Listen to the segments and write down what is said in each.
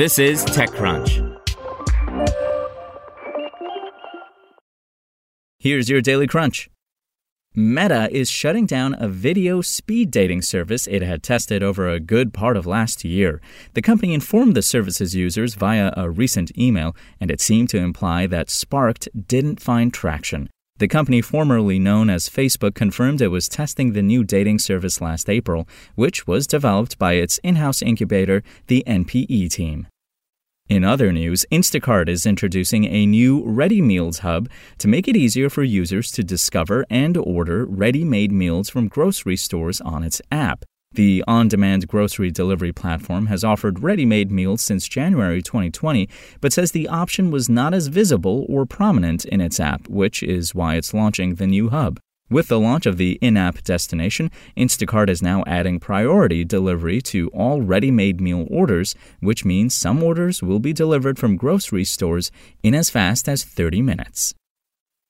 This is TechCrunch. Here's your Daily Crunch. Meta is shutting down a video speed dating service it had tested over a good part of last year. The company informed the service's users via a recent email, and it seemed to imply that Sparked didn't find traction. The company formerly known as Facebook confirmed it was testing the new dating service last April, which was developed by its in house incubator, the NPE team. In other news, Instacart is introducing a new Ready Meals Hub to make it easier for users to discover and order ready made meals from grocery stores on its app. The on demand grocery delivery platform has offered ready made meals since January 2020, but says the option was not as visible or prominent in its app, which is why it's launching the new hub. With the launch of the in app destination, Instacart is now adding priority delivery to all ready made meal orders, which means some orders will be delivered from grocery stores in as fast as 30 minutes.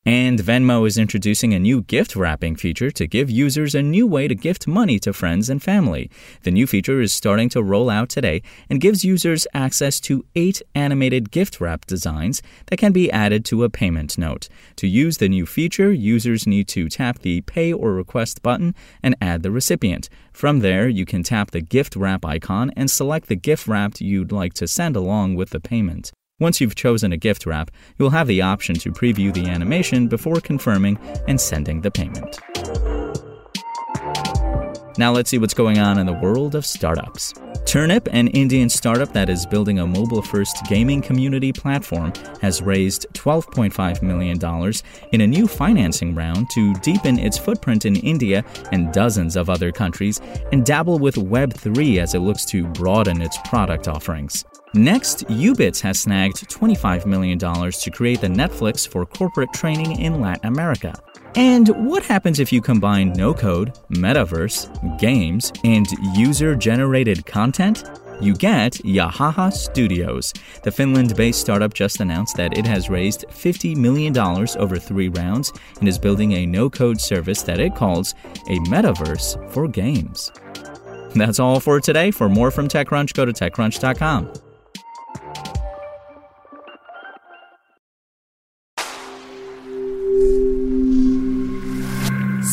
And Venmo is introducing a new gift wrapping feature to give users a new way to gift money to friends and family. The new feature is starting to roll out today and gives users access to eight animated gift wrap designs that can be added to a payment note. To use the new feature, users need to tap the Pay or Request button and add the recipient. From there, you can tap the gift wrap icon and select the gift wrap you'd like to send along with the payment. Once you've chosen a gift wrap, you'll have the option to preview the animation before confirming and sending the payment. Now let's see what's going on in the world of startups. Turnip, an Indian startup that is building a mobile first gaming community platform, has raised $12.5 million in a new financing round to deepen its footprint in India and dozens of other countries and dabble with Web3 as it looks to broaden its product offerings. Next, Ubits has snagged $25 million to create the Netflix for corporate training in Latin America. And what happens if you combine no code, metaverse, games, and user generated content? You get Yahaha Studios. The Finland based startup just announced that it has raised $50 million over three rounds and is building a no code service that it calls a metaverse for games. That's all for today. For more from TechCrunch, go to TechCrunch.com.